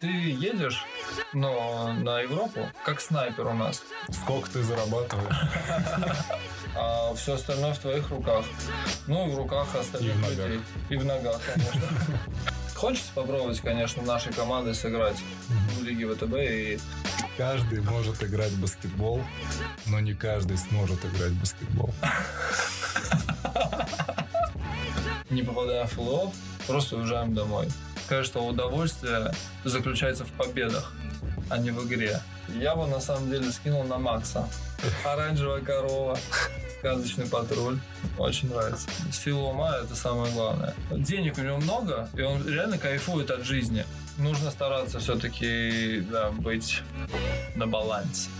Ты едешь, но на Европу, как снайпер у нас. Сколько ты зарабатываешь? А все остальное в твоих руках. Ну и в руках остальных людей. И в ногах, конечно. Хочется попробовать, конечно, нашей командой сыграть в Лиге ВТБ и Каждый может играть в баскетбол, но не каждый сможет играть в баскетбол. не попадаем в флот, просто уезжаем домой. Скажу, что удовольствие заключается в победах, а не в игре. Я бы на самом деле скинул на Макса. Оранжевая корова, сказочный патруль. Очень нравится. Сила ума это самое главное. Денег у него много, и он реально кайфует от жизни. Нужно стараться все-таки да, быть на балансе.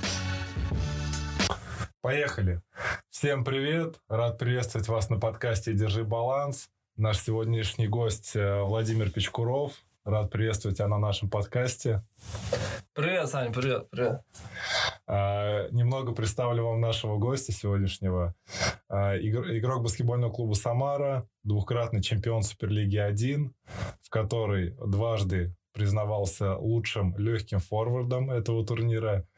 Поехали. Всем привет. Рад приветствовать вас на подкасте «Держи баланс». Наш сегодняшний гость э, Владимир Печкуров. Рад приветствовать тебя на нашем подкасте. Привет, Сань, привет, привет. А, Немного представлю вам нашего гостя сегодняшнего. А, игр- Игрок баскетбольного клуба «Самара», двукратный чемпион Суперлиги 1, в которой дважды признавался лучшим легким форвардом этого турнира,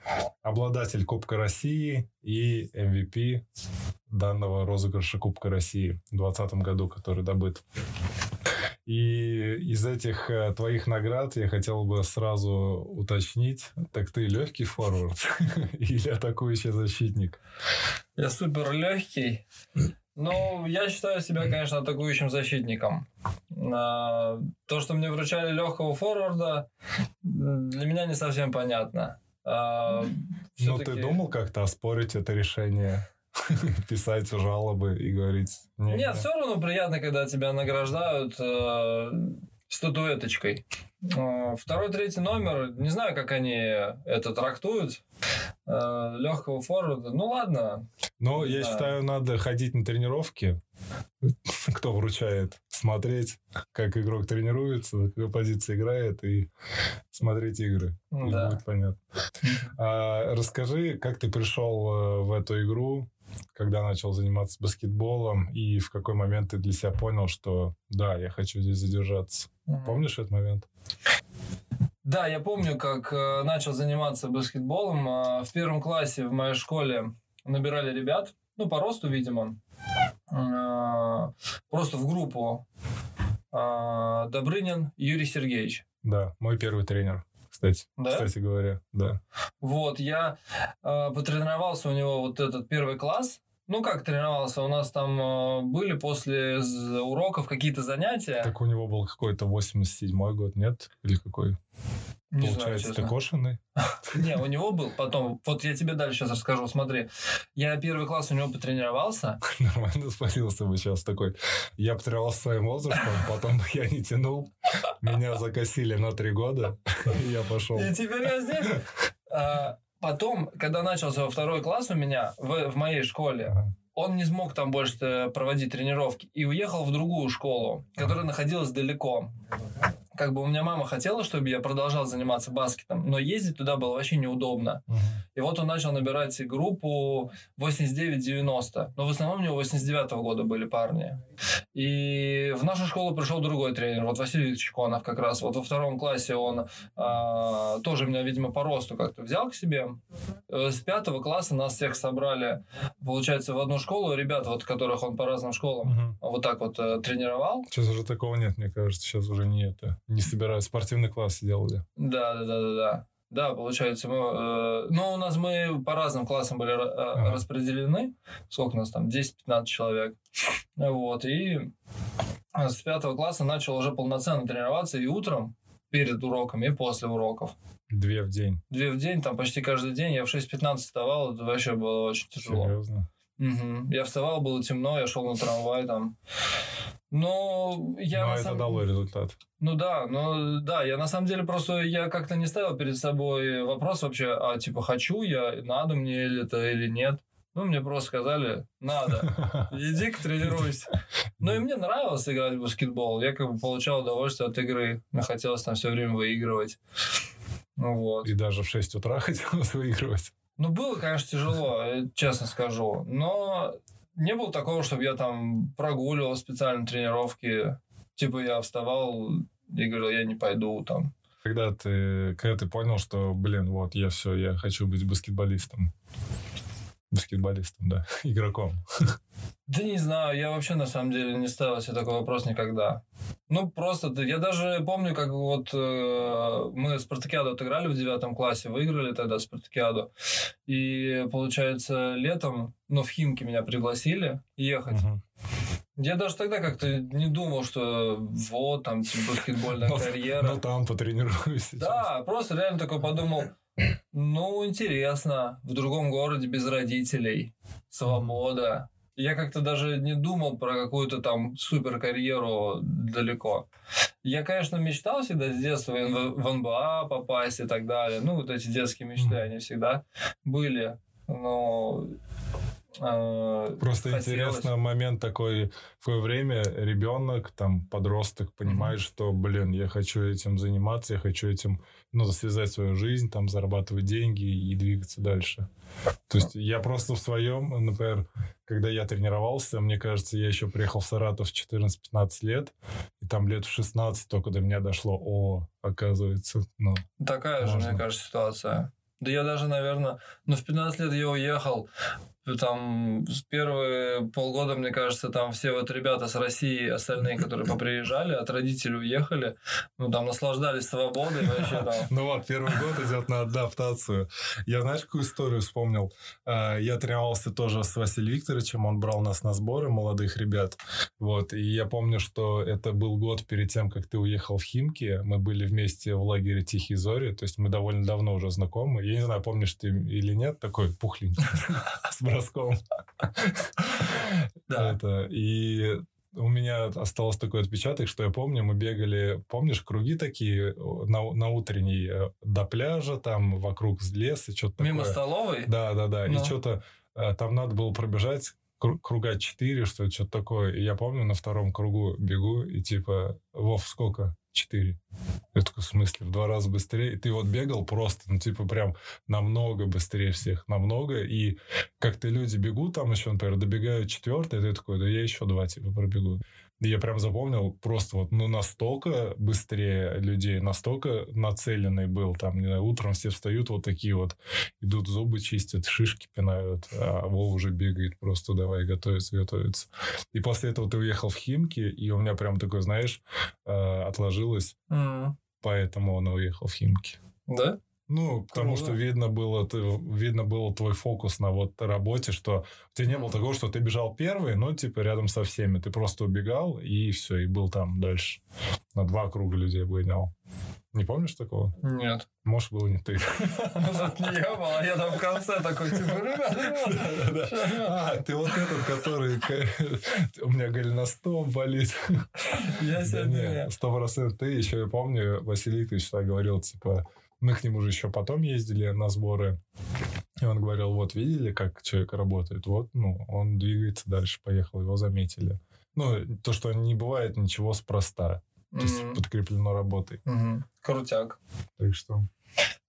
обладатель Кубка России и MVP данного розыгрыша Кубка России в 2020 году, который добыт. И из этих э, твоих наград я хотел бы сразу уточнить, так ты легкий форвард или атакующий защитник? Я супер легкий. Ну, я считаю себя, конечно, атакующим защитником. А, То, что мне вручали легкого форварда, для меня не совсем понятно. А, Ну, ты думал как-то оспорить это решение? Писать жалобы и говорить... «Не, Нет, не». все равно приятно, когда тебя награждают э, статуэточкой. Э, Второй, третий номер, не знаю, как они это трактуют. Э, Легкого форварда. Ну ладно. Но Не я знаю. считаю, надо ходить на тренировки. Кто вручает? Смотреть, как игрок тренируется, на какой позиции играет, и смотреть игры. Ну И да. будет понятно. А, расскажи, как ты пришел э, в эту игру, когда начал заниматься баскетболом, и в какой момент ты для себя понял, что да, я хочу здесь задержаться. Мгм. Помнишь этот момент? Да, я помню, как э, начал заниматься баскетболом. Э, в первом классе в моей школе набирали ребят, ну, по росту, видимо, Э, просто в группу. Э, Добрынин Юрий Сергеевич. Да, мой первый тренер, кстати. Да? Кстати говоря, да. Вот, я э, потренировался у него вот этот первый класс. Ну, как тренировался? У нас там э, были после уроков какие-то занятия. Так у него был какой-то 87-й год, нет? Или какой? Не знаю, Получается, честно. ты кошеный? Не, у него был потом. Вот я тебе дальше сейчас расскажу. Смотри, я первый класс у него потренировался. Нормально спалился бы сейчас такой. Я потренировался своим возрастом, потом я не тянул. Меня закосили на три года, и я пошел. И теперь я здесь. Потом, когда начался второй класс у меня в, в моей школе, он не смог там больше проводить тренировки и уехал в другую школу, которая находилась далеко. Как бы у меня мама хотела, чтобы я продолжал заниматься баскетом, но ездить туда было вообще неудобно. Мгм. И вот он начал набирать группу 89-90. Но в основном у него 89 года были парни. И в нашу школу пришел другой тренер, вот Василий Викторович Конов как раз. Вот во втором классе он а, тоже меня, видимо, по росту как-то взял к себе. Э, С пятого класса нас всех собрали, получается, в одну школу. Ребят, вот которых он по разным школам Мгм. вот так вот э, тренировал. Сейчас уже такого нет, мне кажется. Сейчас уже не это. Не собирают. Спортивный класс делали. Да, да, да, да, да. Да, получается, мы, э, ну, у нас мы по разным классам были э, Ага. распределены. Сколько у нас там? 10-15 человек. Вот, и с пятого класса начал уже полноценно тренироваться и утром, перед уроками, и после уроков. Две в день. Две в день, там почти каждый день. Я в 6.15 вставал, это вообще было очень тяжело. Серьезно. Мгм. Я вставал, было темно, я шел на трамвай там. Но я Но на это самом- дало результат. ну да, ну да, я на самом деле просто я как-то не ставил перед собой вопрос вообще, а типа хочу я, надо мне или это или нет. Ну, мне просто сказали, надо, иди-ка тренируйся. Ну, и мне нравилось играть в баскетбол. Я как бы получал удовольствие от игры. Мне хотелось там все время выигрывать. Ну вот. И даже в 6 утра хотелось выигрывать. Ну, было, конечно, тяжело, э, честно скажу. Но не было такого, чтобы я там прогуливал специально тренировки. Типа я вставал и говорил, я не пойду там. Когда ты, когда ты понял, что, блин, вот я все, я хочу быть баскетболистом? Баскетболистом, да, игроком. Да не знаю, я вообще на самом деле не ставил себе такой вопрос никогда. Ну, просто ты, я даже помню, как вот э, мы Спартакиаду отыграли в девятом классе, выиграли тогда Спартакиаду. И, получается, летом, ну, в Химки меня пригласили ехать. Угу. Я даже тогда как-то не думал, что вот там типа, баскетбольная карьера. Ну там потренируюсь. Да, просто реально такой подумал, ну интересно, в другом городе без родителей, свобода. Я как-то даже не думал про какую-то там супер карьеру далеко. Я, конечно, мечтал всегда с детства в НБА попасть и так далее. Ну, вот эти детские мечты, они всегда были. Но Просто хотелось. интересно момент такой, в какое время ребенок, там, подросток понимает, mm-hmm. что, блин, я хочу этим заниматься, я хочу этим, ну, связать свою жизнь, там, зарабатывать деньги и двигаться дальше. То есть я просто в своем, например, когда я тренировался, мне кажется, я еще приехал в Саратов в 14-15 лет, и там лет в 16 только до меня дошло, о, оказывается, ну... Такая можно. же, мне кажется, ситуация. Да я даже, наверное, ну, в 15 лет я уехал, там с первые полгода, мне кажется, там все вот ребята с России, остальные, которые поприезжали, от родителей уехали, ну, там наслаждались свободой вообще там. Ну вот, первый год идет на адаптацию. Я, знаешь, какую историю вспомнил? А, я тренировался тоже с Василием Викторовичем, он брал нас на сборы молодых ребят, вот, и я помню, что это был год перед тем, как ты уехал в Химки, мы были вместе в лагере Тихие Зори, то есть мы довольно давно уже знакомы. Я не знаю, помнишь ты или нет, такой пухленький, броском. Да. Это, и у меня осталось такой отпечаток, что я помню, мы бегали, помнишь, круги такие на, на утренней э, до пляжа, там вокруг леса, что-то Мимо такое. столовой? Да, да, да. Ну. И что-то э, там надо было пробежать круга 4, что то что-то такое. И я помню, на втором кругу бегу, и типа, Вов, сколько? 4. Я такой, в смысле, в два раза быстрее? И ты вот бегал просто, ну, типа, прям намного быстрее всех, намного. И как-то люди бегут там еще, например, добегают четвертый, и ты такой, да я еще два, типа, пробегу я прям запомнил просто вот, ну, настолько быстрее людей, настолько нацеленный был. Там, не знаю, утром все встают вот такие вот, идут зубы чистят, шишки пинают, а Вова уже бегает просто давай готовиться, готовиться. И после этого ты уехал в Химки, и у меня прям такое, знаешь, э, отложилось. Mm. Поэтому он уехал в Химки. Да? Ну, потому Круто. что видно было, ты, видно было твой фокус на вот работе, что у тебя не было такого, что ты бежал первый, но типа рядом со всеми. Ты просто убегал и все, и был там дальше. На два круга людей обгонял. Не помнишь такого? Нет. Может, было не ты. Может, не я был, а я там в конце такой, типа, ребята, А, ты вот этот, который... У меня голеностоп болит. Я сегодня... Сто процентов ты. Еще я помню, Василий Викторович говорил, типа, мы к нему же еще потом ездили на сборы. И он говорил, вот видели, как человек работает? Вот, ну, он двигается дальше, поехал, его заметили. Ну, то, что не бывает ничего спроста. То mm-hmm. есть подкреплено работой. Mm-hmm. Крутяк. Так что...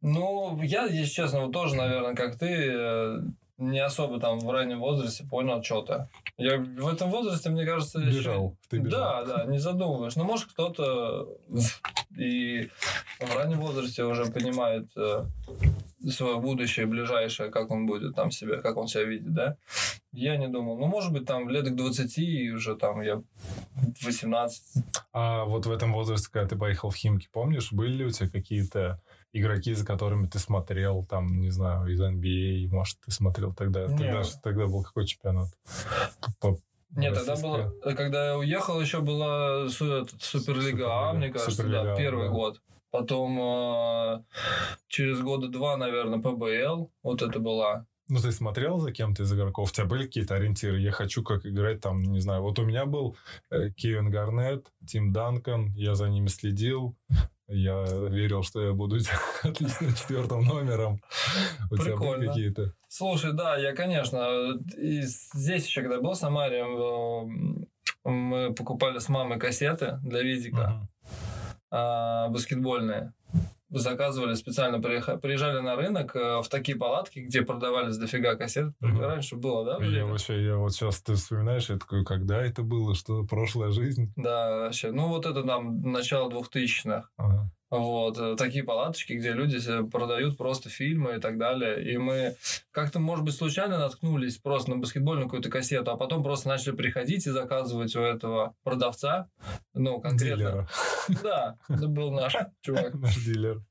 Ну, я, если честно, вот тоже, наверное, как ты, э, не особо там в раннем возрасте понял что-то. Я в этом возрасте, мне кажется... Бежал. Еще... Ты бежал. Да, да, не задумываешь. Но может кто-то и в раннем возрасте уже понимает э, свое будущее ближайшее, как он будет там себя, как он себя видит, да? Я не думал. Ну, может быть, там лет к 20 и уже там я 18. А вот в этом возрасте, когда ты поехал в Химки, помнишь, были ли у тебя какие-то игроки, за которыми ты смотрел, там, не знаю, из NBA, а, может, ты смотрел тогда, тогда, тогда был какой чемпионат? По, нет, тогда было, когда я уехал, еще была Суперлига, Суперлига А, мне кажется, Суперлига, да, первый да. год. Потом э, через года два, наверное, ПБЛ, вот это была. Ну, ты смотрел за кем-то из игроков? У тебя были какие-то ориентиры? Я хочу как играть там, не знаю. Вот у меня был э, Кевин Гарнет, Тим Данкан, я за ними следил. Я верил, что я буду отлично четвертым номером. У Прикольно. тебя были какие-то? Слушай, да, я, конечно, и здесь еще, когда был в Самаре, мы покупали с мамой кассеты для видика uh-huh. Баскетбольные заказывали специально, приезжали на рынок э, в такие палатки, где продавались дофига кассет. Угу. Раньше было, да? Я вообще, я вот сейчас ты вспоминаешь, я такой, когда это было, что прошлая жизнь? Да, вообще. Ну, вот это там начало 2000-х. Ага. Вот, э, такие палаточки, где люди продают просто фильмы и так далее. И мы как-то, может быть, случайно наткнулись просто на баскетбольную какую-то кассету, а потом просто начали приходить и заказывать у этого продавца. Ну, конкретно. Дилера. Да, это был наш чувак. Наш дилер.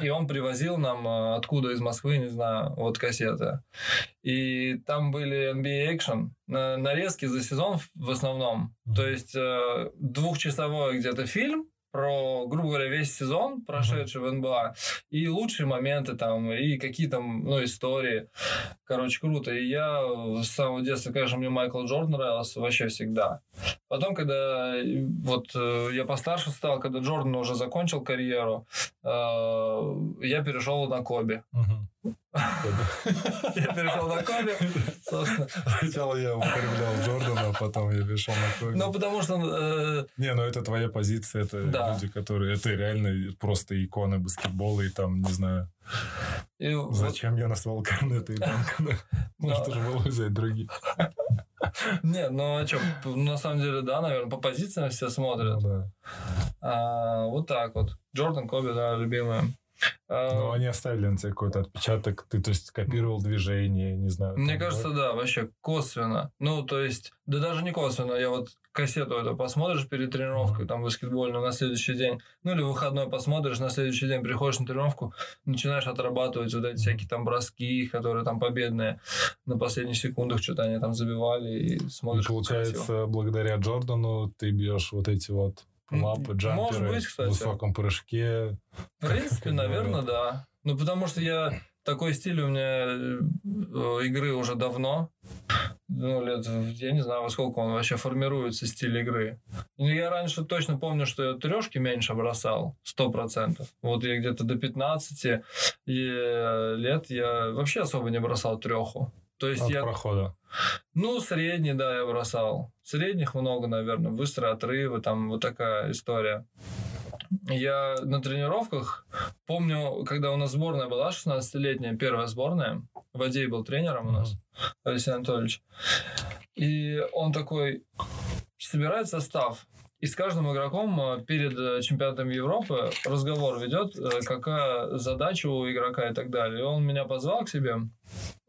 И он привозил нам э, откуда из Москвы, не знаю, вот кассеты. И там были NBA Action, нарезки за сезон в основном. То есть э, двухчасовой где-то фильм, про, грубо говоря, весь сезон, прошедший в НБА, и лучшие моменты там, и какие там, ну, истории. Короче, круто. И я с самого детства, конечно, мне Майкл Джордан нравился вообще всегда. Потом, когда вот э, я постарше стал, когда Джордан уже закончил карьеру, э, я перешел на Коби. Я перешел на Коби. Сначала я употреблял Джордана, а потом я перешел на Коби. Ну, потому что... Э, не, ну это твоя позиция, это люди, которые... Это реально просто иконы баскетбола и там, не знаю... Зачем я назвал Корнета и Данкана? Может, уже было взять других. Не, ну а что, на самом деле, да, наверное, по позициям все смотрят. Ну, а, вот так вот. Джордан Коби, да, любимые. А, ну, они оставили на тебе какой-то отпечаток, ты, то есть, копировал движение, не знаю. Мне кажется, да? да, вообще косвенно. Ну, то есть, да даже не косвенно, я вот кассету это посмотришь перед тренировкой, там, баскетбольную на следующий день, ну, или выходной посмотришь, на следующий день приходишь на тренировку, начинаешь отрабатывать вот эти всякие там броски, которые там победные на последних секундах, что-то они там забивали, и смотришь. И получается, красиво. благодаря Джордану ты бьешь вот эти вот лапы, джамперы Может быть, кстати. в высоком прыжке. В принципе, наверное, да. Ну, потому что я... Такой стиль у меня э, игры уже давно. Ну, лет, я не знаю, во сколько он вообще формируется, стиль игры. Ну, я раньше точно помню, что я трешки меньше бросал, сто процентов. Вот я где-то до 15 лет я вообще особо не бросал треху. То есть От я... прохода. Ну, средний, да, я бросал. Средних много, наверное. Быстрые отрывы, там вот такая история. Я на тренировках помню, когда у нас сборная была 16-летняя, первая сборная. Вадей был тренером у нас, Алексей Анатольевич. И он такой собирает состав. И с каждым игроком э, перед э, чемпионатом Европы разговор ведет, э, какая задача у игрока и так далее. И он меня позвал к себе,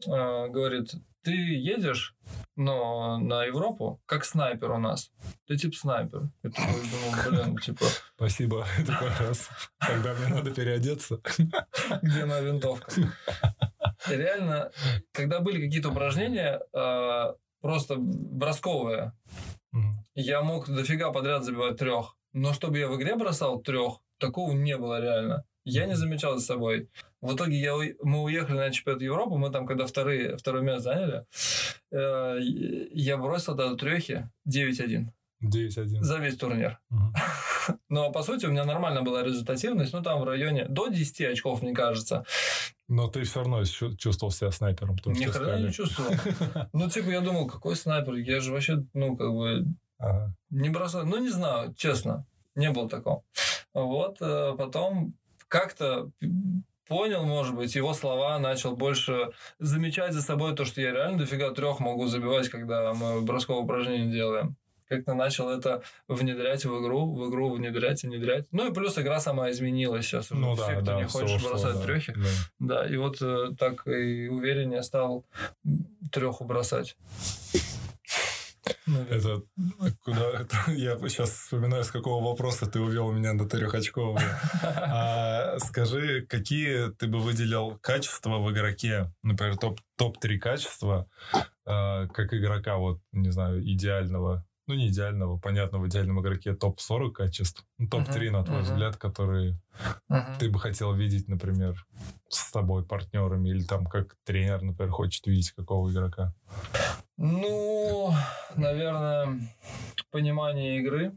говорит, ты едешь но на Европу, как снайпер у нас. Ты типа снайпер. Я такой думал, блин, типа... Спасибо, такой раз. Когда мне надо переодеться. Где моя винтовка? Реально, когда были какие-то упражнения, просто бросковые, я мог дофига подряд забивать трех. Но чтобы я в игре бросал трех, такого не было реально. Я не замечал за собой. В итоге я, мы уехали на чемпионат Европы, мы там, когда вторые, второе место заняли, э, я бросил до трехи 9-1. 9-1. За весь турнир. Угу. Но, по сути, у меня нормально была результативность, ну, там в районе до 10 очков, мне кажется. Но ты все равно чувствовал себя снайпером. Ни хрена не чувствовал. Ну, типа, я думал, какой снайпер? Я же вообще, ну, как бы, ага. не бросал. Ну, не знаю, честно, не было такого. Вот, э, потом как-то понял, может быть, его слова, начал больше замечать за собой то, что я реально дофига трех могу забивать, когда мы бросковое упражнение делаем. Как-то начал это внедрять в игру, в игру внедрять и внедрять. Ну и плюс игра сама изменилась сейчас уже. Ну, Все, да, кто да, не хочет бросать да, трехи. Да. да, и вот э, так и увереннее стал треху бросать. Это куда это, я сейчас вспоминаю, с какого вопроса ты увел меня до трехочкового. А, скажи, какие ты бы выделил качества в игроке, например, топ топ три качества, а, как игрока вот не знаю идеального, ну не идеального, понятно, в идеальном игроке топ 40 качеств, ну, топ 3 uh-huh, на твой uh-huh. взгляд, которые uh-huh. ты бы хотел видеть, например, с тобой партнерами или там как тренер, например, хочет видеть какого игрока. Ну, наверное, понимание игры.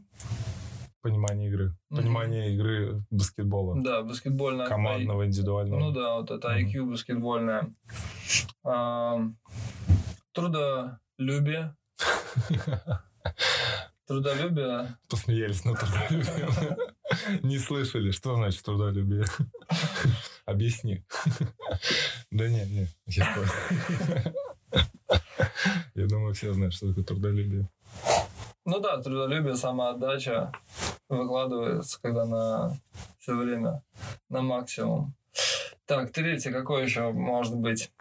Понимание игры. Понимание mm-hmm. игры баскетбола. Да, баскетбольная. Командного, индивидуального. Ну да, вот это IQ mm-hmm. баскетбольное. А, трудолюбие. Трудолюбие. Посмеялись на трудолюбие. Не слышали, что значит трудолюбие. Объясни. Да нет, нет. Я думаю, все знают, что такое трудолюбие. Ну да, трудолюбие, самоотдача выкладывается, когда на все время на максимум. Так, третий какой еще может быть?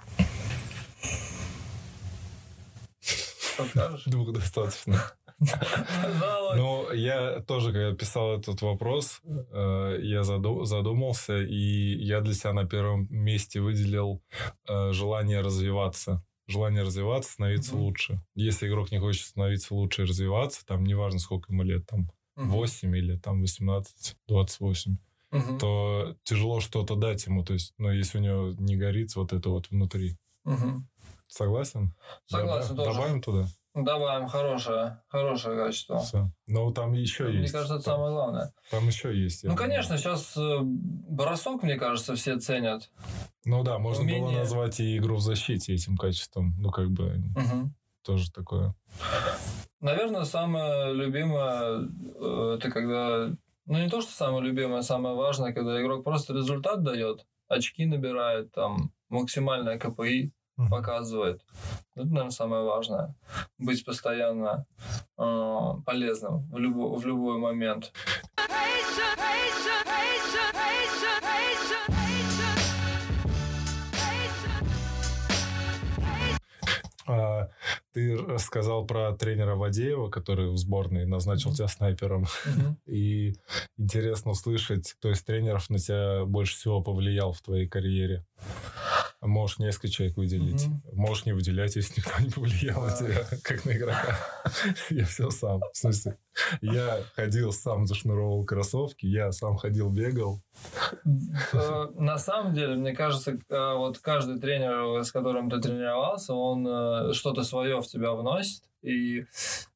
Покажешь? Двух достаточно. Ну, я тоже, когда писал этот вопрос, э, я задумался, и я для себя на первом месте выделил э, желание развиваться желание развиваться, становиться mm-hmm. лучше. Если игрок не хочет становиться лучше и развиваться, там неважно, сколько ему лет, там mm-hmm. 8 или там 18, 28, mm-hmm. то тяжело что-то дать ему. То есть, ну, если у него не горит вот это вот внутри. Mm-hmm. Согласен? Согласен Добав... Добавим туда? Добавим хорошее, хорошее качество. Все. Ну, там еще мне есть. Мне кажется, это там, самое главное. Там еще есть. Ну, конечно, сейчас э, бросок, мне кажется, все ценят. Ну да, можно Умение... было назвать и игру в защите этим качеством. Ну, как бы угу. тоже такое. Наверное, самое любимое э, это когда... Ну, не то, что самое любимое, самое важное, когда игрок просто результат дает, очки набирает, там, максимальное КПИ mm-hmm. показывает. Это, наверное, самое важное. Быть постоянно э, полезным в, любо, в любой момент. А, ты рассказал про тренера Вадеева, который в сборной назначил тебя снайпером. Mm-hmm. И интересно услышать, кто из тренеров на тебя больше всего повлиял в твоей карьере. Можешь несколько человек выделить. Угу. Можешь не выделять, если никто не повлиял на тебя, как на игрока. Я все сам. В смысле, я ходил сам, зашнуровал кроссовки, я сам ходил, бегал. Э, на самом деле, мне кажется, э, вот каждый тренер, с которым ты тренировался, он э, что-то свое в тебя вносит. И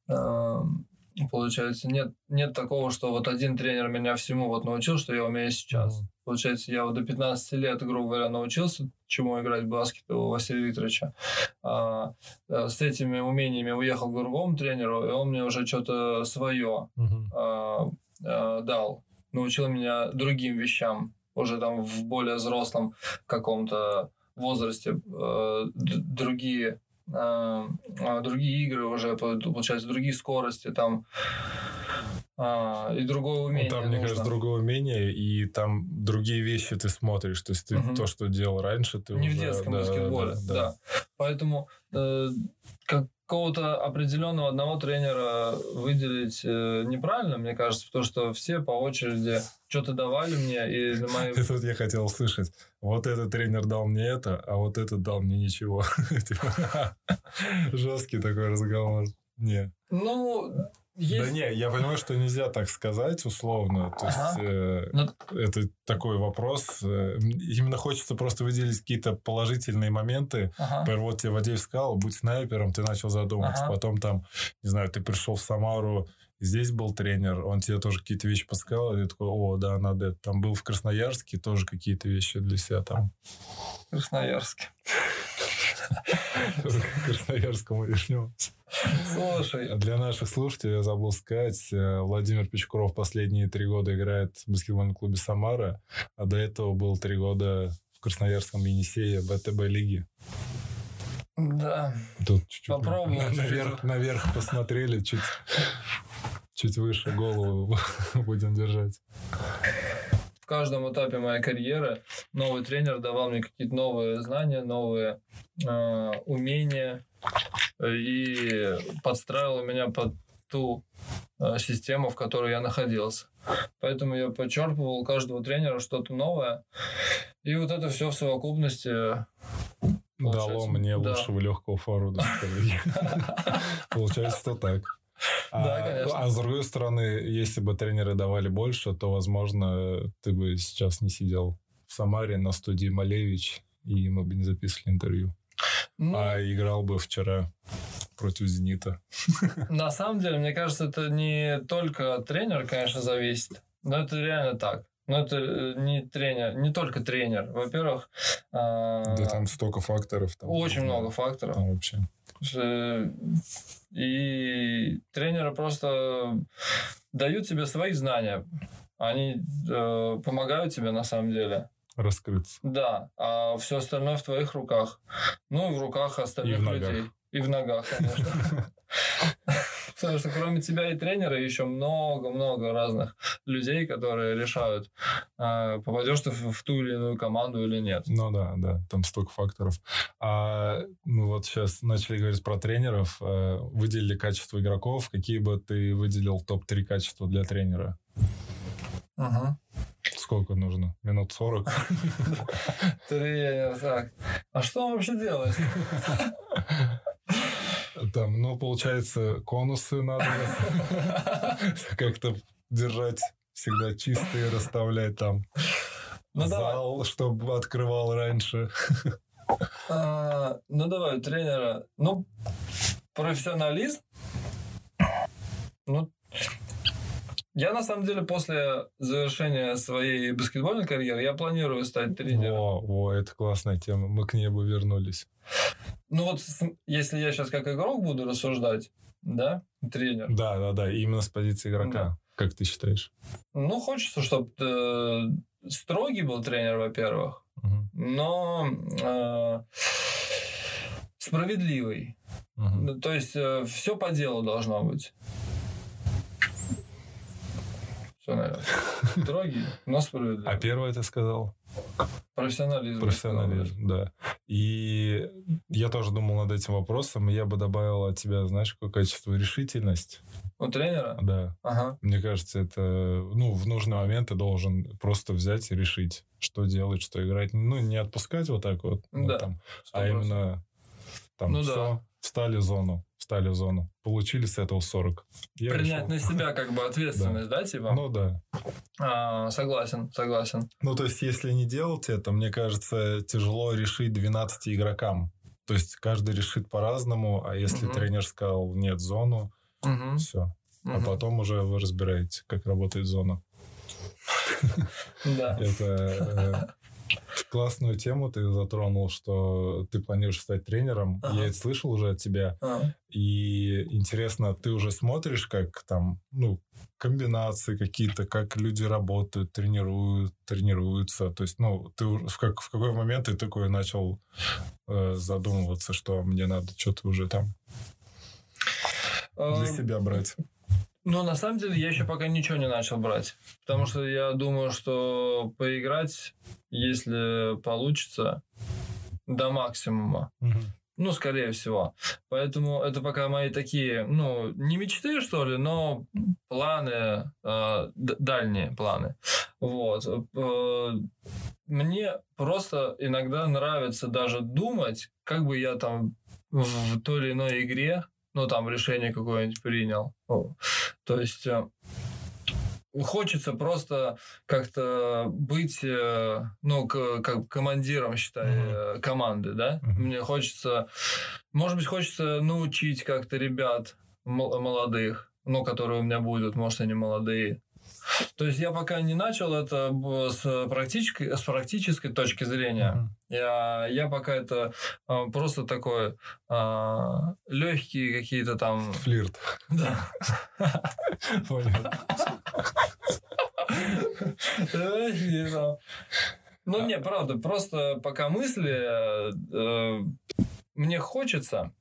эм, Получается, нет, нет такого, что вот один тренер меня всему вот научил, что я умею сейчас. Mm-hmm. Получается, я вот до 15 лет, грубо говоря, научился, чему играть в баскет у Василия Викторовича. А, а, с этими умениями уехал к другому тренеру, и он мне уже что-то свое mm-hmm. а, а, дал. Научил меня другим вещам, уже там в более взрослом каком-то возрасте, э, другие а, а, другие игры уже, получается, другие скорости, там а, и другое умение. Ну, там, нужно. мне кажется, другое умение, и там другие вещи ты смотришь. То есть ты угу. то, что делал раньше, ты Не уже... в детском да, баскетболе, да. да. да. Поэтому э, как, какого-то определенного одного тренера выделить э, неправильно, мне кажется, потому что все по очереди что-то давали мне, и на мои... Это вот я хотел услышать. Вот этот тренер дал мне это, а вот этот дал мне ничего. Типа, жесткий такой разговор. Не. Ну, есть... Да не, я понимаю, что нельзя так сказать условно. То ага. есть э, Но... Ну, это такой вопрос. Э, именно хочется просто выделить какие-то положительные моменты. Ага. Например, вот тебе Вадей сказал, будь снайпером, ты начал задумываться. Ага. Потом там, не знаю, ты пришел в Самару, здесь был тренер, он тебе тоже какие-то вещи подсказал, и ты такой, о, да, надо это. Там был в Красноярске, тоже какие-то вещи для себя там. Красноярске. К Красноярскому вернемся. Слушай. А для наших слушателей я забыл сказать, э, Владимир Печкуров последние три года играет в баскетбольном клубе «Самара», а до этого был три года в Красноярском Енисее БТБ лиги. Да. Тут чуть-чуть Попробуем. Наверх, наверх посмотрели, чуть, чуть выше голову будем держать каждом этапе моей карьеры новый тренер давал мне какие-то новые знания, новые э, умения и подстраивал меня под ту э, систему, в которой я находился. Поэтому я подчерпывал у каждого тренера что-то новое. И вот это все в совокупности Дало мне да. лучшего легкого форварда. Получается, что так. Да, а, конечно. А с другой стороны, если бы тренеры давали больше, то, возможно, ты бы сейчас не сидел в Самаре на студии Малевич, и мы бы не записывали интервью. Ну, а играл бы вчера против «Зенита». На самом деле, мне кажется, это не только от тренера, конечно, зависит, но это реально так. Но это э, не тренер, не только тренер. Во-первых... А, да там столько факторов. Там, очень много факторов. Там вообще. И тренеры просто дают тебе свои знания. Они э, помогают тебе на самом деле. Раскрыться. Да, а все остальное в твоих руках. Ну и в руках остальных и в людей. И в ногах, конечно. Потому что кроме тебя и тренера еще много-много разных людей, которые решают, а, попадешь ты в ту или иную команду или нет. Ну да, да, там столько факторов. А мы вот сейчас начали говорить про тренеров. Э, выделили качество игроков. Какие бы ты выделил топ-3 качества для тренера? Ага. Сколько нужно? Минут 40? Тренер, так. А что он вообще делает? Там, ну, получается, конусы надо как-то держать всегда чистые, расставлять там. Ну, Зал, давай. чтобы открывал раньше. А, ну, давай, тренера. Ну, профессионализм. Ну, я на самом деле после завершения своей баскетбольной карьеры я планирую стать тренером. О, о, это классная тема. Мы к ней бы вернулись. Ну вот, если я сейчас как игрок буду рассуждать, да, тренер. Да, да, да, именно с позиции игрока. Да. Как ты считаешь? Ну, хочется, чтобы э, строгий был тренер, во-первых, угу. но э, справедливый. Угу. То есть э, все по делу должно быть. Все, наверное. Строгий, но справедливый. А первое ты сказал? Профессионализм. Профессионализм, да. И я тоже думал над этим вопросом, и я бы добавил от тебя, знаешь, какое качество? Решительность. У тренера? Да. Ага. Мне кажется, это, ну, в нужный момент ты должен просто взять и решить, что делать, что играть. Ну, не отпускать вот так вот, ну, да, там, а именно там ну, все, да. встали в зону встали в зону. Получили с этого 40. Я Принять решил. на себя как бы ответственность, да, типа? Ну да. А, согласен, согласен. Ну то есть, если не делать это, мне кажется, тяжело решить 12 игрокам. То есть, каждый решит по-разному, а если угу. тренер сказал нет зону, угу. все. Угу. А потом уже вы разбираете, как работает зона. Да. Это э, классную тему ты затронул, что ты планируешь стать тренером. Ага. Я это слышал уже от тебя. Ага. И интересно, ты уже смотришь, как там, ну, комбинации какие-то, как люди работают, тренируют, тренируются. То есть, ну, ты в, как, в какой момент ты такой начал э, задумываться, что мне надо что-то уже там для себя брать? Ну, на самом деле, я еще пока ничего не начал брать. Потому что я думаю, что поиграть, если получится, до максимума. Угу. Ну, скорее всего. Поэтому это пока мои такие, ну, не мечты, что ли, но планы, э, дальние планы. Вот. Э, мне просто иногда нравится даже думать, как бы я там в той или иной игре ну, там, решение какое-нибудь принял. То есть э, хочется просто как-то быть, э, ну, как командиром, считай, uh-huh. команды, да? Uh-huh. Мне хочется, может быть, хочется научить как-то ребят молодых, ну, которые у меня будут, может, они молодые, то есть я пока не начал это с практической, с практической точки зрения. Mm-hmm. Я, я пока это а, просто такой а, легкие какие-то там... Флирт. Да. Понял. Ну, не, правда, просто пока мысли... Э, мне хочется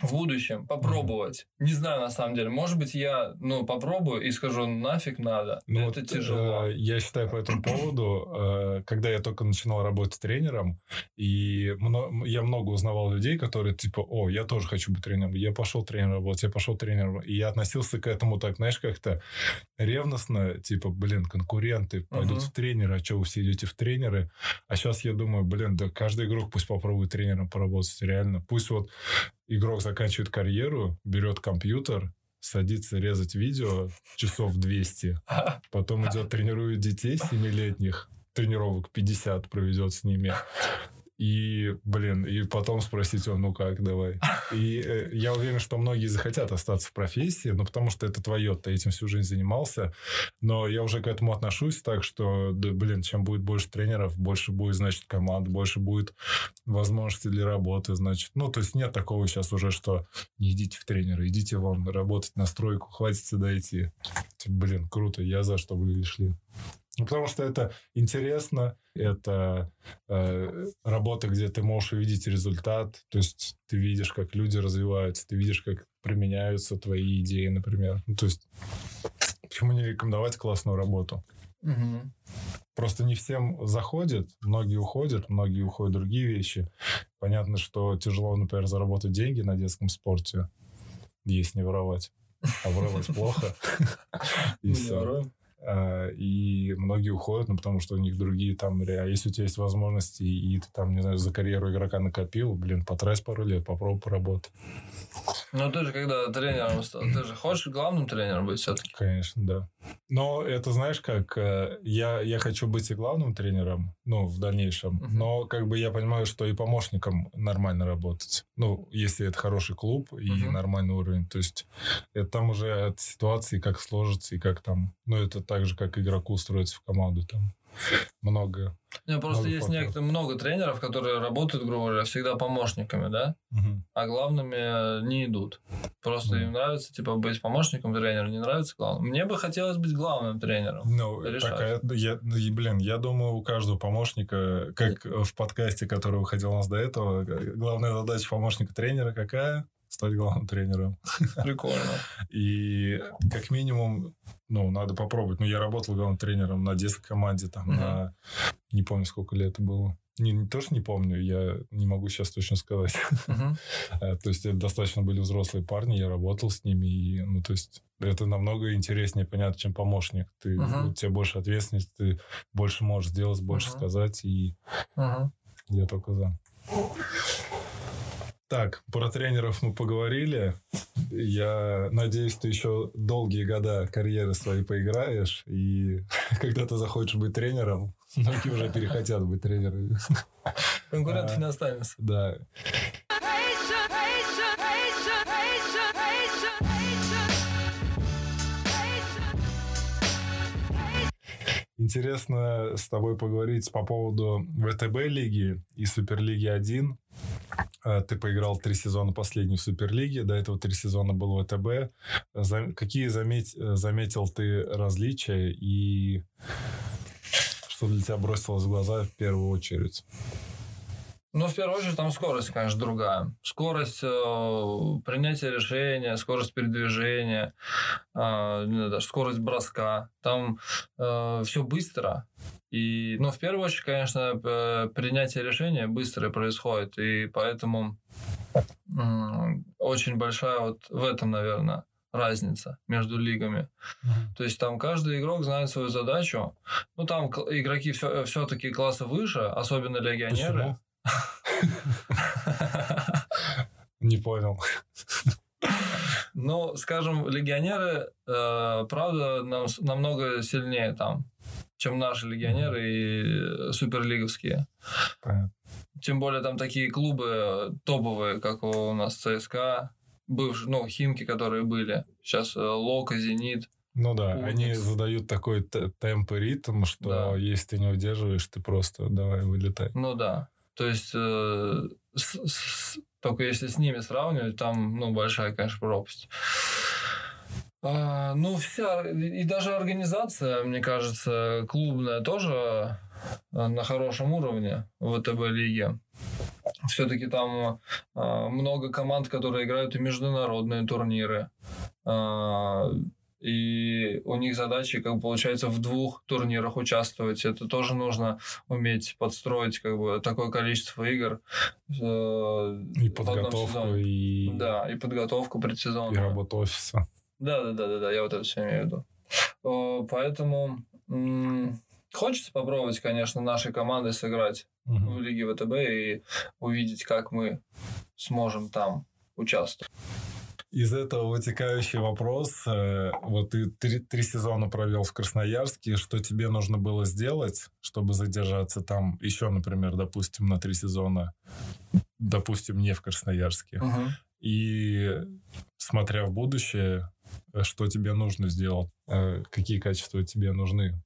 в будущем попробовать. Не знаю, на самом деле. Может быть, я ну, попробую и скажу, нафиг надо. Ну, это вот, тяжело. Э, я считаю по этому поводу, э, когда я только начинал работать тренером, и мно, я много узнавал людей, которые типа, о, я тоже хочу быть тренером. Я пошел тренером работать, я пошел тренером. И я относился к этому так, знаешь, как-то ревностно, типа, блин, конкуренты пойдут uh-huh. в тренеры, а что вы все идете в тренеры? А сейчас я думаю, блин, да каждый игрок пусть попробует тренером поработать, реально. Пусть вот игрок заканчивает карьеру, берет компьютер, садится резать видео часов 200, потом идет тренирует детей 7-летних, тренировок 50 проведет с ними. И, блин, и потом спросить его, ну как, давай. И э, я уверен, что многие захотят остаться в профессии, ну, потому что это твое, ты этим всю жизнь занимался. Но я уже к этому отношусь так, что, да, блин, чем будет больше тренеров, больше будет, значит, команд, больше будет возможности для работы, значит. Ну, то есть нет такого сейчас уже, что не идите в тренеры, идите вон работать на стройку, хватит сюда идти. Блин, круто, я за, чтобы вы шли. Ну, потому что это интересно, это э, работа, где ты можешь увидеть результат, то есть ты видишь, как люди развиваются, ты видишь, как применяются твои идеи, например. Ну, то есть, почему не рекомендовать классную работу? Угу. Просто не всем заходит, многие уходят, многие уходят другие вещи. Понятно, что тяжело, например, заработать деньги на детском спорте, если не воровать. А воровать плохо. И все. А, и многие уходят, ну, потому что у них другие там, а если у тебя есть возможности, и ты там, не знаю, за карьеру игрока накопил, блин, потрать пару лет, попробуй поработать. Ну, ты же когда тренером стал, ты же хочешь главным тренером быть все-таки? Конечно, да. Но это, знаешь, как э, я, я хочу быть и главным тренером, ну, в дальнейшем, uh-huh. но как бы я понимаю, что и помощником нормально работать. Ну, если это хороший клуб и uh-huh. нормальный уровень. То есть это там уже от ситуации, как сложится и как там... Ну, это так же, как игроку устроиться в команду там много. Не, просто много есть факторов. некоторые, много тренеров, которые работают, грубо говоря, всегда помощниками, да, угу. а главными не идут. Просто угу. им нравится, типа, быть помощником тренера, не нравится главным. Мне бы хотелось быть главным тренером. Ну, такая, я, блин, я думаю, у каждого помощника, как в подкасте, который выходил у нас до этого, главная задача помощника тренера какая? Стать главным тренером. Прикольно. И как минимум, ну, надо попробовать. Ну, я работал главным тренером на детской команде, там, uh-huh. на... Не помню, сколько лет это было. Не, не тоже не помню, я не могу сейчас точно сказать. Uh-huh. то есть, это достаточно были взрослые парни, я работал с ними, и, ну, то есть, это намного интереснее, понятно, чем помощник. Ты, uh-huh. У тебя больше ответственности, ты больше можешь сделать, больше uh-huh. сказать, и uh-huh. я только за. Так, про тренеров мы поговорили. Я надеюсь, ты еще долгие года карьеры своей поиграешь, и когда ты захочешь быть тренером, многие уже перехотят быть тренерами. Конкурентов не останется. Да. Интересно с тобой поговорить по поводу ВТБ лиги и Суперлиги 1. Э, ты поиграл три сезона последней в Суперлиге, до этого три сезона был ВТБ. Какие заметь, э, заметил ты различия и что для тебя бросилось в глаза в первую очередь? Ну, в первую очередь, там скорость, конечно, другая. Скорость э, принятия решения, скорость передвижения, э, скорость броска. Там э, все быстро. И, ну, в первую очередь, конечно, принятие решения быстро происходит. И поэтому э, очень большая вот в этом, наверное, разница между лигами. Mm-hmm. То есть там каждый игрок знает свою задачу. Ну, там игроки все, все-таки класса выше, особенно легионеры. Почему? Не понял. Ну, скажем, легионеры, э, правда, нам, намного сильнее там, чем наши легионеры и суперлиговские. Понятно. Тем более там такие клубы топовые, как у нас ЦСКА, бывшие, ну, Химки, которые были. Сейчас э, Лока, Зенит. Ну да, Улиц. они задают такой темп и ритм, что да. если ты не удерживаешь, ты просто давай вылетай. Ну да. То есть, э, с, с, только если с ними сравнивать, там, ну, большая, конечно, пропасть. А, ну, вся, и даже организация, мне кажется, клубная тоже э, на хорошем уровне в ВТБ лиге. Все-таки там а, много команд, которые играют и международные турниры. А, и у них задачи, как получается, в двух турнирах участвовать. Это тоже нужно уметь подстроить как бы такое количество игр. Э, и подготовку, и... Да, и подготовку предсезонную. И работу офиса. Да, да, да, да, да, я вот это все имею в виду. Поэтому хочется попробовать, конечно, нашей командой сыграть угу. в Лиге ВТБ и увидеть, как мы сможем там участвовать. Из этого вытекающий вопрос. Э, вот ты три, три сезона провел в Красноярске. Что тебе нужно было сделать, чтобы задержаться там еще, например, допустим, на три сезона? Допустим, не в Красноярске. Угу. И смотря в будущее, э, что тебе нужно сделать? Э, какие качества тебе нужны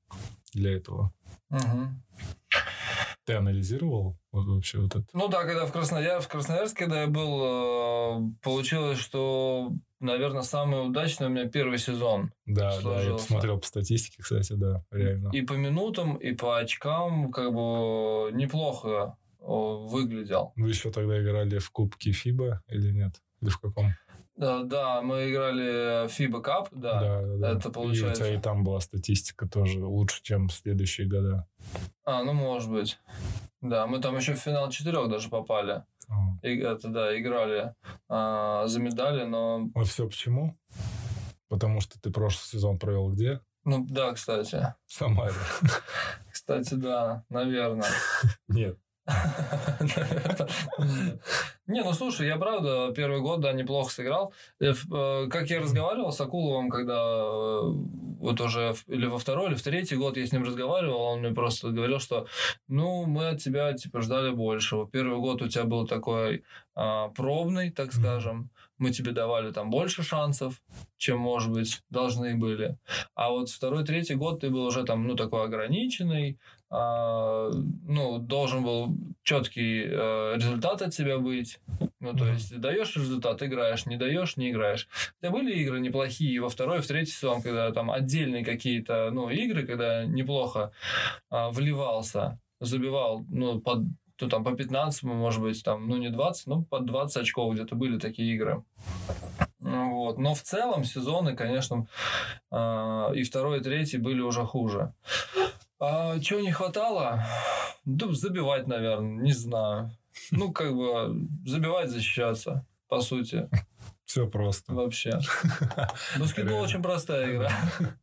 для этого? Угу. Ты анализировал вообще вот это? Ну да, когда в, Краснояр... в Красноярске, когда я был, э, получилось, что, наверное, самый удачный у меня первый сезон. Да, сложился. да, я посмотрел по статистике, кстати, да, реально. И по минутам, и по очкам, как бы неплохо выглядел. Вы еще тогда играли в Кубке ФИБА или нет? Или в каком? Да, да, мы играли FIBA Cup, да. Да, да. Это И у получается. тебя и там была статистика тоже лучше, чем в следующие года. А, ну может быть. Да, мы там еще в финал четырех даже попали. А. И, это да, играли а, за медали, но. А все почему? Потому что ты прошлый сезон провел где? Ну да, кстати. В Самаре. Кстати, да, наверное. Нет. Не, ну слушай, я правда первый год, да, неплохо сыграл. Э, э, Как я разговаривал с Акуловым, когда э, вот уже или во второй, или в третий год я с ним разговаривал, он мне просто говорил, что ну, мы от тебя типа ждали большего. Первый год у тебя был такой а, пробный, так скажем. Мы тебе давали там больше шансов, чем, может быть, должны были. А вот второй, третий год ты был уже там, ну, такой ограниченный, ну, должен был четкий э, результат от тебя быть. Ну, то есть, даешь результат, играешь, не даешь, не играешь. У тебя были игры неплохие во второй, в третий сезон, когда там отдельные какие-то, ну, игры, когда неплохо а, вливался, забивал, ну, под ну, там по 15, может быть, там, ну, не 20, но под 20 очков где-то были такие игры. Ну, Вот. Но в целом сезоны, конечно, а, и второй, и третий были уже хуже. А чего не хватало? Да, забивать, наверное, не знаю. Ну, как бы забивать, защищаться, по сути, Все просто. вообще. Баскетбол очень простая игра.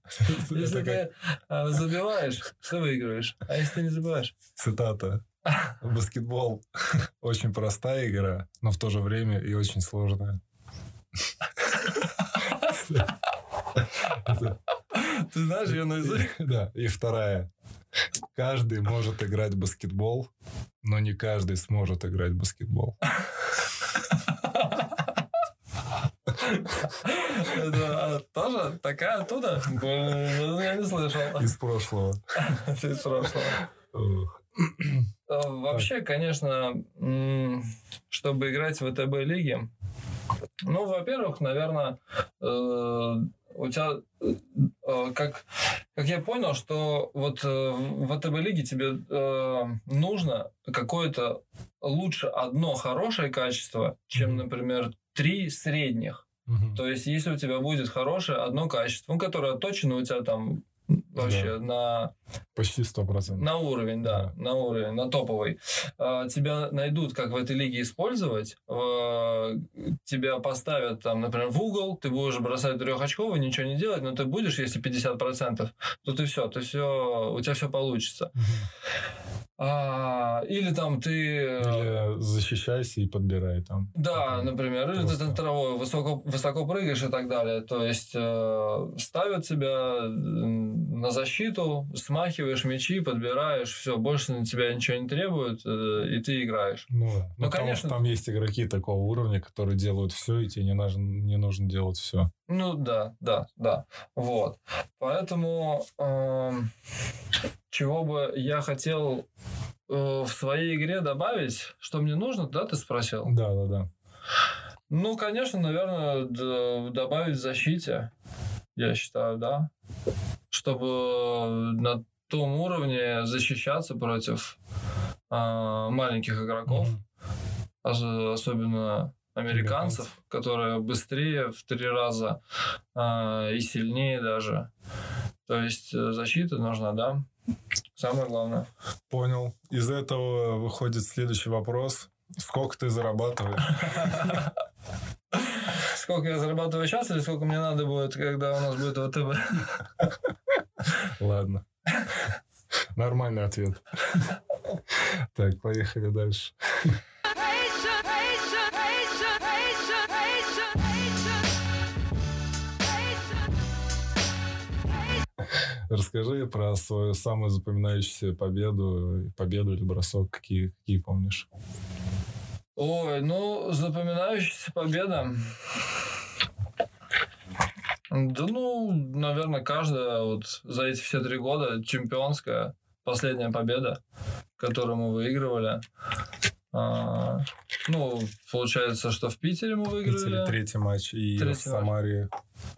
Если ты а, забиваешь, ты выигрываешь. А если ты не забиваешь? цитата. Баскетбол очень простая игра, но в то же время и очень сложная. Ты знаешь ее наизусть? Да, и вторая. Каждый может играть в баскетбол, но не каждый сможет играть в баскетбол. Это а, тоже такая оттуда? Я не слышал. Из прошлого. Из прошлого. Э, Вообще, конечно, чтобы играть в ВТБ лиге, ну, во-первых, наверное, э, у тебя, э, как, как я понял, что вот э, в ВТБ лиге тебе э, нужно какое-то лучше одно хорошее качество, чем, например, три средних. Мгм. То есть, если у тебя будет хорошее одно качество, ну, которое точно у тебя там вообще на Почти сто процентов. на уровень, да, на уровень, на топовый. А, Тебя найдут, как в этой лиге использовать. а, Тебя поставят, там, например, в угол, ты будешь бросать трехочковый, ничего не делать, но ты будешь, если 50%, то ты все, ты все, у тебя все получится. А, или там ты... э, Или защищайся и подбирай там. Да, например, или ты Просто. там травой высоко, высоко прыгаешь и так далее. То есть э, ставят тебя на защиту, смахиваешь мячи, подбираешь, все, больше на тебя ничего не требуют, э, и ты играешь. Ну, да. Ну, Ну, конечно. там есть игроки такого уровня, которые делают все, и тебе не нужно, не нужно делать все. Ну да, да, да. Вот. Поэтому эм, чего бы я хотел э, в своей игре добавить, что мне нужно, да, ты спросил? Да, да, да. Ну, конечно, наверное, добавить в защите, я считаю, да. Чтобы на том уровне защищаться против а, маленьких игроков, ос- особенно американцев, Американцев. которые быстрее в три раза а, и сильнее даже. То есть э, защита нужна, да. Самое главное. Понял. Из этого выходит следующий вопрос. Сколько ты зарабатываешь? Сколько я зарабатываю сейчас или сколько мне надо будет, когда у нас будет ВТБ? Ладно. Нормальный ответ. Так, поехали дальше. Расскажи про свою самую запоминающуюся победу, победу или бросок, какие, какие помнишь? Ой, ну, запоминающаяся победа. Да ну, наверное, каждая вот за эти все три года чемпионская последняя победа, которую мы выигрывали. А, ну, получается, что в Питере мы выиграли. Питере третий матч и Третий в Самаре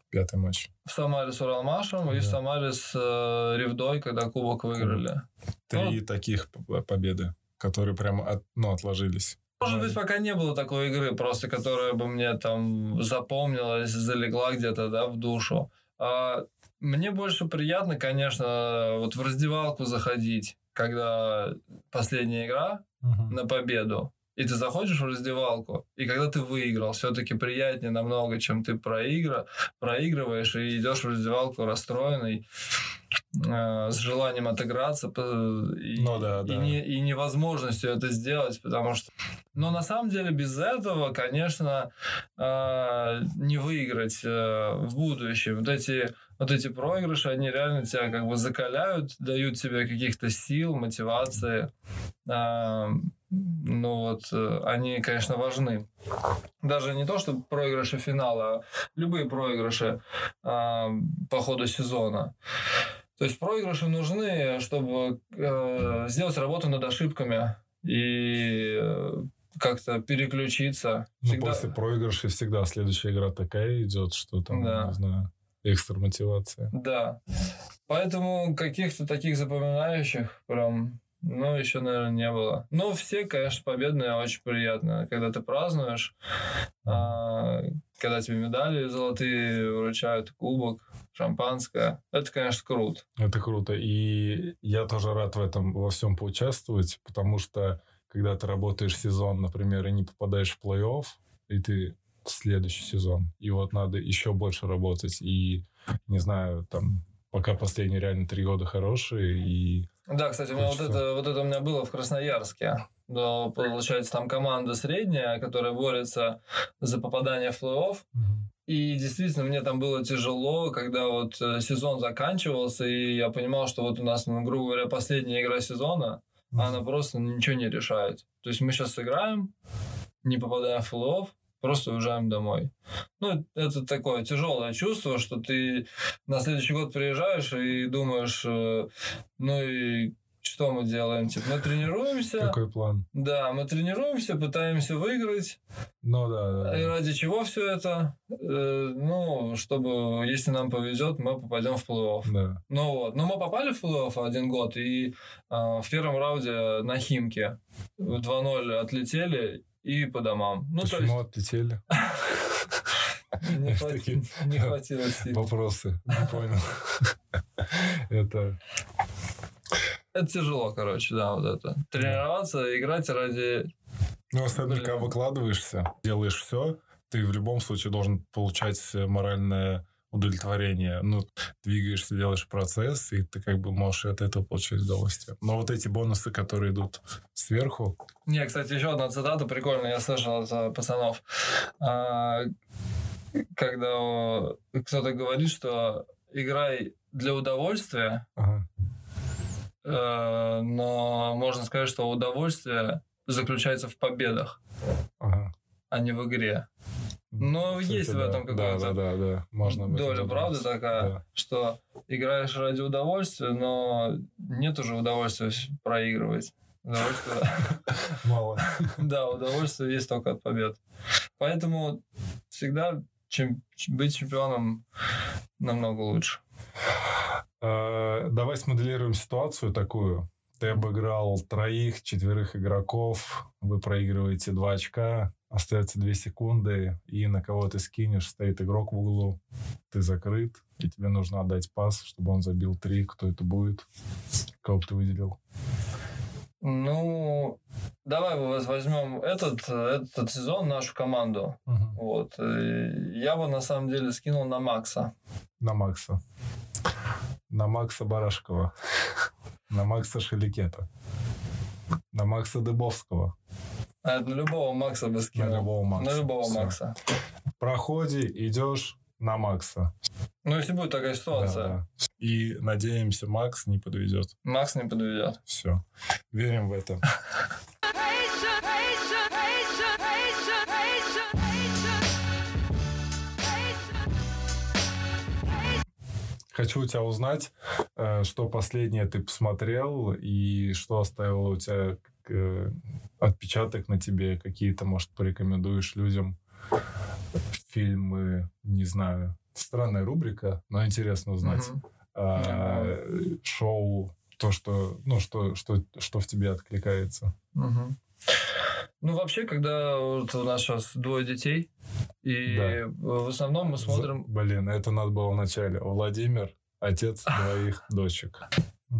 пятый матч. В Самаре с Уралмашем и в Да. Самаре с э, Ревдой, когда кубок выиграли. Три таких п- победы, которые прямо от- ну, отложились. Может быть, пока не было такой игры, просто которая бы мне там запомнилась, залегла где-то, да, в душу. А мне больше приятно, конечно, вот в раздевалку заходить, когда последняя игра Мгм. на победу, и ты заходишь в раздевалку, и когда ты выиграл, все-таки приятнее намного, чем ты проигра, проигрываешь и идешь в раздевалку расстроенный, э, с желанием отыграться, и, Ну да, и, да. не- и невозможностью это сделать, потому что... Но на самом деле без этого, конечно, э, не выиграть э, в будущем. Вот эти, вот эти проигрыши, они реально тебя как бы закаляют, дают тебе каких-то сил, мотивации. А, ну вот, э, они, конечно, важны. Даже не то, что проигрыши финала, а любые проигрыши а, по ходу сезона. То есть проигрыши нужны, чтобы э, сделать работу над ошибками и э, как-то переключиться. Ну, Всегда- после проигрыша всегда следующая игра такая идет, что там, Да. не знаю, экстра мотивация. Да. Поэтому каких-то таких запоминающих прям, ну, еще, наверное, не было. Но все, конечно, победные очень приятно, когда ты празднуешь, а, когда тебе медали золотые вручают, кубок, шампанское. Это, конечно, круто. Это круто. И я тоже рад в этом во всем поучаствовать, потому что когда ты работаешь сезон, например, и не попадаешь в плей-офф, и ты следующий сезон, и вот надо еще больше работать, и, не знаю, там, пока последние реально три года хорошие, и Да, кстати, вот это, вот это у меня было в Красноярске. Да, получается, там команда средняя, которая борется за попадание в плей-офф. И действительно, мне там было тяжело, когда вот э, сезон заканчивался, и я понимал, что вот у нас, ну, грубо говоря, последняя игра сезона, а она просто ничего не решает. То есть мы сейчас играем, не попадаем в плей-офф, просто уезжаем домой. Ну, это такое тяжелое чувство, что ты на следующий год приезжаешь и думаешь, э, ну и что мы делаем? Типа, мы тренируемся, какой план? да, мы тренируемся, пытаемся выиграть, Ну да, да, и ради чего все это? Э, ну, чтобы, если нам повезет, мы попадем в плей-офф. Да. Ну вот. Но мы попали в плей-офф один год, и а, в первом раунде на Химке в 2-0 отлетели и по домам. Ну, Почему отлетели? есть не, Такие не хватило сил. Вопросы. Не понял. Это... Это тяжело, короче, да, вот это. Тренироваться, играть ради... Ну, особенно, когда выкладываешься, делаешь все, ты в любом случае должен получать моральное удовлетворение. Ну, двигаешься, делаешь процесс, и ты как бы можешь от этого получать удовольствие. Но вот эти бонусы, которые идут сверху, Не, кстати, еще одна цитата прикольная, я слышал от э, пацанов. А, Когда кто-то говорит, что играй для удовольствия, ага, Э, но можно сказать, что удовольствие заключается в победах, ага. а не в игре. Ну, Кстати, есть в да. этом Да, какая-то да, да, да. Можно этом доля правды такая, Да. что играешь ради удовольствия, но нет уже удовольствия проигрывать. Удовольствие, Мало. да, удовольствие есть только от побед. Поэтому всегда чем, быть чемпионом намного лучше. Э, Давай смоделируем ситуацию такую. Ты обыграл троих, четверых игроков, вы проигрываете 2 очка, остается 2 секунды, и на кого ты скинешь, стоит игрок в углу, ты закрыт, и тебе нужно отдать пас, чтобы он забил 3. Кто это будет? Кого бы ты выделил? Ну, давай воз- возьмем этот, э, этот сезон, нашу команду. Мгм. Вот. И Я бы на самом деле скинул на Макса. На Макса. На Макса Барашкова. На Макса Шеликета. На Макса Дыбовского. А на любого Макса бы На скинул. любого Макса. На любого Всё. Макса. В проходе идешь на Макса. Ну, если будет такая ситуация, Да, да. И надеемся, Макс не подведет. Макс не подведет. Все. Верим в это. Хочу у тебя узнать, э, что последнее ты посмотрел и что оставило у тебя э, отпечаток на тебе, какие-то, может, порекомендуешь людям фильмы, не знаю. Странная рубрика, но интересно узнать. Мгм. А, шоу, то, что, ну, что, что, что в тебе откликается. Мгм. Ну, вообще, когда вот у нас сейчас двое детей, и Да. в основном мы смотрим, Блин, это надо было в начале. Владимир, отец двоих дочек.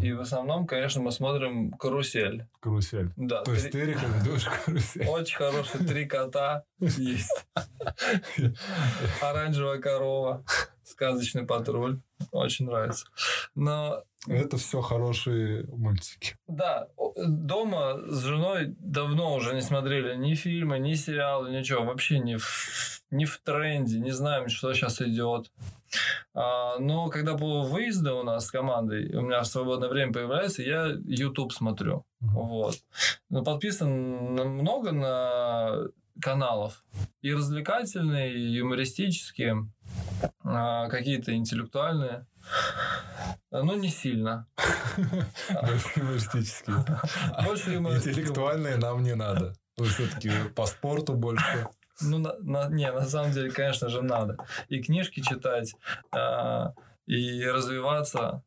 И в основном, конечно, мы смотрим «Карусель». Карусель. Да, То есть три- ты рекомендуешь карусель? очень хорошие три кота есть. Оранжевая корова, сказочный патруль. Очень нравится. Но Это все хорошие мультики. Да, дома с женой давно уже не смотрели ни фильмы, ни сериалы, ничего. Вообще не в, не в тренде, не знаем, что сейчас идет. А, но когда по выезду у нас с командой, у меня в свободное время появляется, я YouTube смотрю. Вот. Но подписан на- много на каналов. И развлекательные, и юмористические, а, какие-то интеллектуальные. Ну, не сильно. Юмористические. Интеллектуальные нам не надо. Вы все-таки по спорту больше. Ну, на, на- не, на самом деле, конечно же, надо. И книжки читать, а, и развиваться.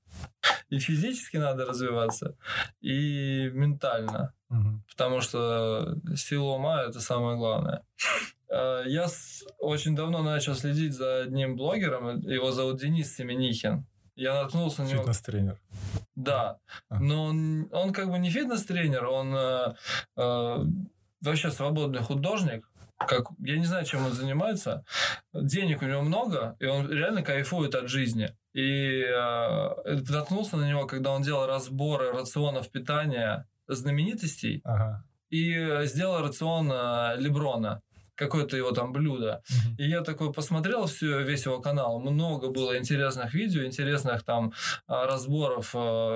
И физически надо развиваться, и ментально. Мгм. Потому что сила ума – это самое главное. А, Я с- очень давно начал следить за одним блогером. Его зовут Денис Семенихин. Я наткнулся на него... Фитнес-тренер. Да, А. но он, он как бы не фитнес-тренер, он э, э, вообще свободный художник. Как, я не знаю, чем он занимается. Денег у него много, и он реально кайфует от жизни. И э, наткнулся на него, когда он делал разборы рационов питания знаменитостей Ага. и сделал рацион э, Леброна какое-то его там блюдо. Мгм. И я такой посмотрел всю, весь его канал. Много было интересных видео, интересных там а, разборов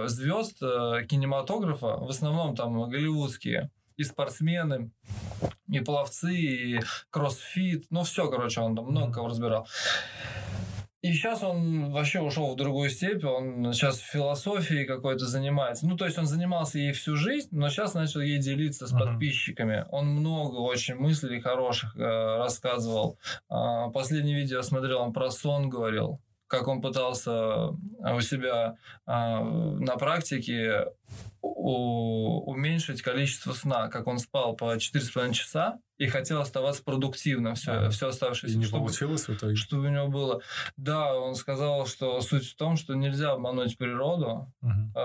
звезд кинематографа. В основном там голливудские. И спортсмены, и пловцы, и кроссфит. Ну, все, короче, он там много кого разбирал. И сейчас он вообще ушел в другую степь, он сейчас философией какой-то занимается. Ну, то есть он занимался ей всю жизнь, но сейчас начал ей делиться с подписчиками. Он много очень мыслей хороших э, рассказывал. А, последнее видео я смотрел, он про сон говорил, как он пытался а, у себя а, на практике у- уменьшить количество сна, как он спал по 4,5 часа и хотел оставаться продуктивным все, Ага. все И оставшееся. не чтобы- получилось в итоге? чтобы у него было. Да, он сказал, что суть в том, что нельзя обмануть природу. Мгм. Э,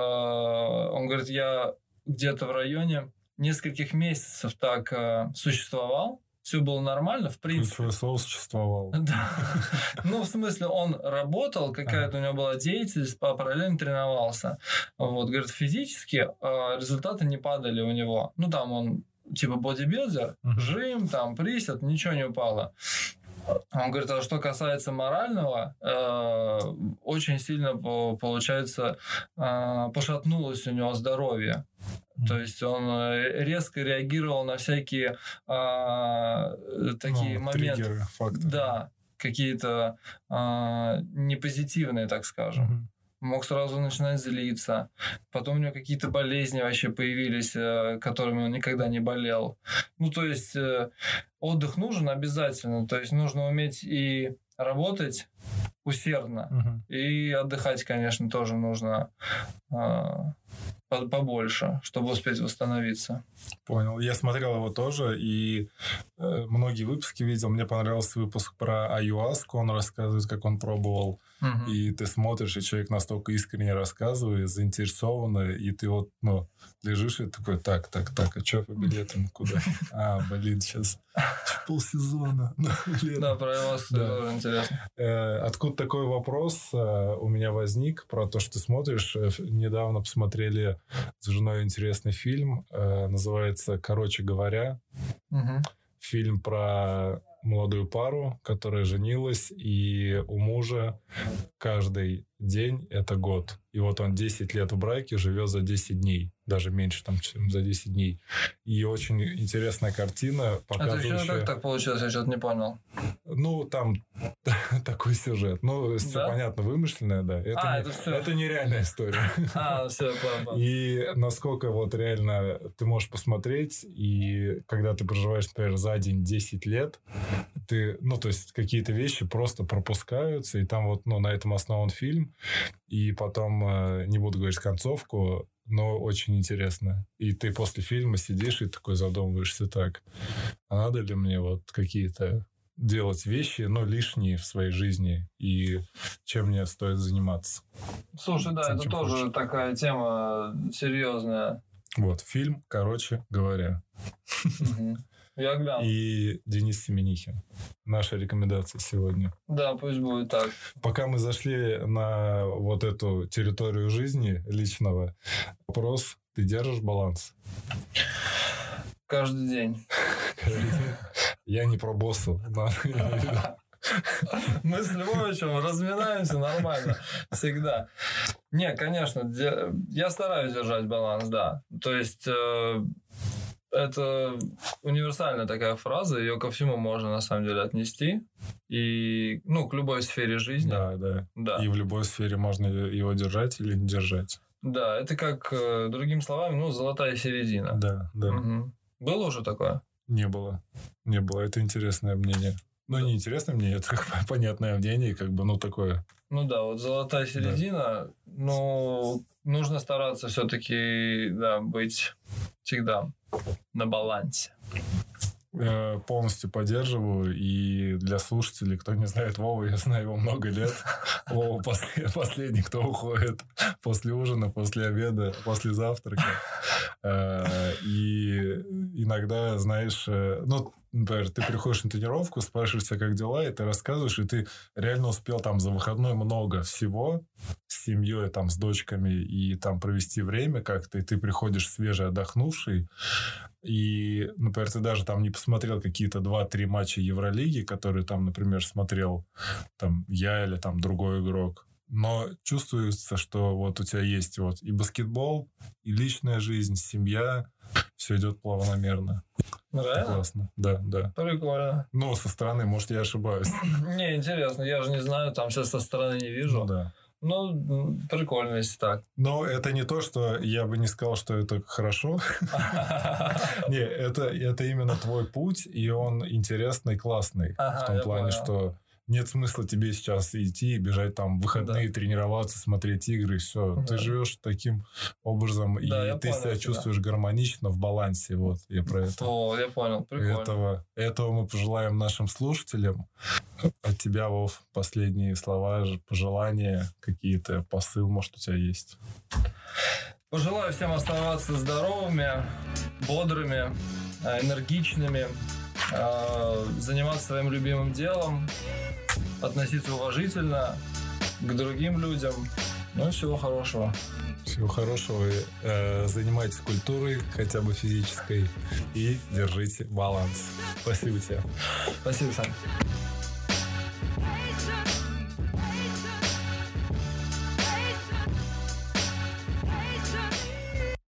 Он говорит, я где-то в районе нескольких месяцев так э, существовал, все было нормально, в принципе. Ключевое слово существовало. Да. Ну, в смысле, он работал, какая-то у него была деятельность, а параллельно тренировался. Вот, говорит, физически э, результаты не падали у него. Ну, там он типа бодибилдер, жим, там, присед, ничего не упало. Он говорит, а что касается морального, э, очень сильно, по- получается, э, пошатнулось у него здоровье. То есть он э, резко реагировал на всякие а, э, такие Ну, моменты. триггеры, факторы. Да, какие-то а, непозитивные, так скажем. Мгм. Мог сразу начинать злиться. Потом у него какие-то болезни вообще появились, э, которыми он никогда не болел. Ну, то есть отдых нужен обязательно. То есть нужно уметь и работать усердно, Мгм. и отдыхать, конечно, тоже нужно а, по- побольше, чтобы успеть восстановиться. Понял. Я смотрел его тоже, и э, многие выпуски видел. Мне понравился выпуск про аюаску. Он рассказывает, как он пробовал. Мгм. И ты смотришь, и человек настолько искренне рассказывает, заинтересованный, и ты вот, ну, лежишь и такой, так, так, так, а что по билетам, куда? А, блин, сейчас полсезона. Да, про тоже интересно. Э, Откуда такой вопрос э, у меня возник про то, что ты смотришь? Э, Недавно посмотрели с женой интересный фильм, называется «Короче говоря». Фильм про молодую пару, которая женилась, и у мужа каждый день – это год. И вот он 10 лет в браке, живет за 10 дней, даже меньше, там, чем за 10 дней. И очень интересная картина, А ты показывающая... как так получилось, я что-то не понял. Ну, там такой сюжет. Ну, все Да? понятно, вымышленное, да. Это, А, не, это всё. это нереальная история. А, все, понял. И насколько вот реально ты можешь посмотреть, и когда ты проживаешь, например, за день 10 лет, ты, ну, то есть какие-то вещи просто пропускаются, и там вот, ну, на этом основан фильм, и потом, э, не буду говорить концовку, но очень интересно. И ты после фильма сидишь и такой задумываешься так, а надо ли мне вот какие-то делать вещи, но лишние в своей жизни, и чем мне стоит заниматься. Слушай, да, Тем, это тоже хочешь. такая тема серьезная. Вот, фильм, короче говоря. Мгм. Я гляну. И Денис Семенихин. Наша рекомендация сегодня. Да, пусть будет так. Пока мы зашли на вот эту территорию жизни личного, вопрос, ты держишь баланс? Каждый день. Я не про боссу. Мы с Львовичем разминаемся нормально. Всегда. Не, конечно, я стараюсь держать баланс, да. То есть э, это универсальная такая фраза, ее ко всему можно на самом деле отнести. И, ну, к любой сфере жизни. Да, да. Да. И в любой сфере можно его держать или не держать. Да, это как, э, другими словами, ну, золотая середина. Да, да. Мгм. Было уже такое? Не было. Не было. Это интересное мнение. Ну, не интересное мнение, это как понятное мнение, как бы, ну, такое. Ну да, вот золотая середина, ну, нужно стараться все-таки, да, быть всегда на балансе. Э, полностью поддерживаю. И для слушателей, кто не знает Вову, я знаю его много лет. Вова после- последний, кто уходит после ужина, после обеда, после завтрака. Э, И иногда, знаешь, э, ну, например, ты приходишь на тренировку, спрашиваешь себя, как дела, и ты рассказываешь, и ты реально успел там за выходной много всего с семьей, там, с дочками, и там провести время как-то, и ты приходишь свежий, отдохнувший, и, например, ты даже там не посмотрел какие-то 2-3 матча Евролиги, которые там, например, смотрел там я или там другой игрок. Но чувствуется, что вот у тебя есть вот и баскетбол, и личная жизнь, семья, все идет плавномерно. Реально? Классно, да, да. Прикольно. Ну, со стороны, может, я ошибаюсь. Не, интересно, я же не знаю, там сейчас со стороны не вижу. Ну, да. Ну, прикольно, если так. Но это не то, что я бы не сказал, что это хорошо. Не, это, именно твой путь, и он интересный, классный. В том плане, что нет смысла тебе сейчас идти и бежать там в выходные, тренироваться, смотреть игры, все. Да. Ты живешь таким образом, Да, и ты понял себя чувствуешь гармонично, в балансе. Вот, я про это. О, я понял, прикольно. Этого, этого мы пожелаем нашим слушателям. От тебя, Вов, последние слова, пожелания, какие-то посыл, может, у тебя есть. Пожелаю всем оставаться здоровыми, бодрыми, э, энергичными, заниматься своим любимым делом, относиться уважительно к другим людям. Ну, всего хорошего. Всего хорошего. э, занимайтесь культурой, хотя бы физической, и держите баланс. Спасибо тебе. Спасибо, Сань.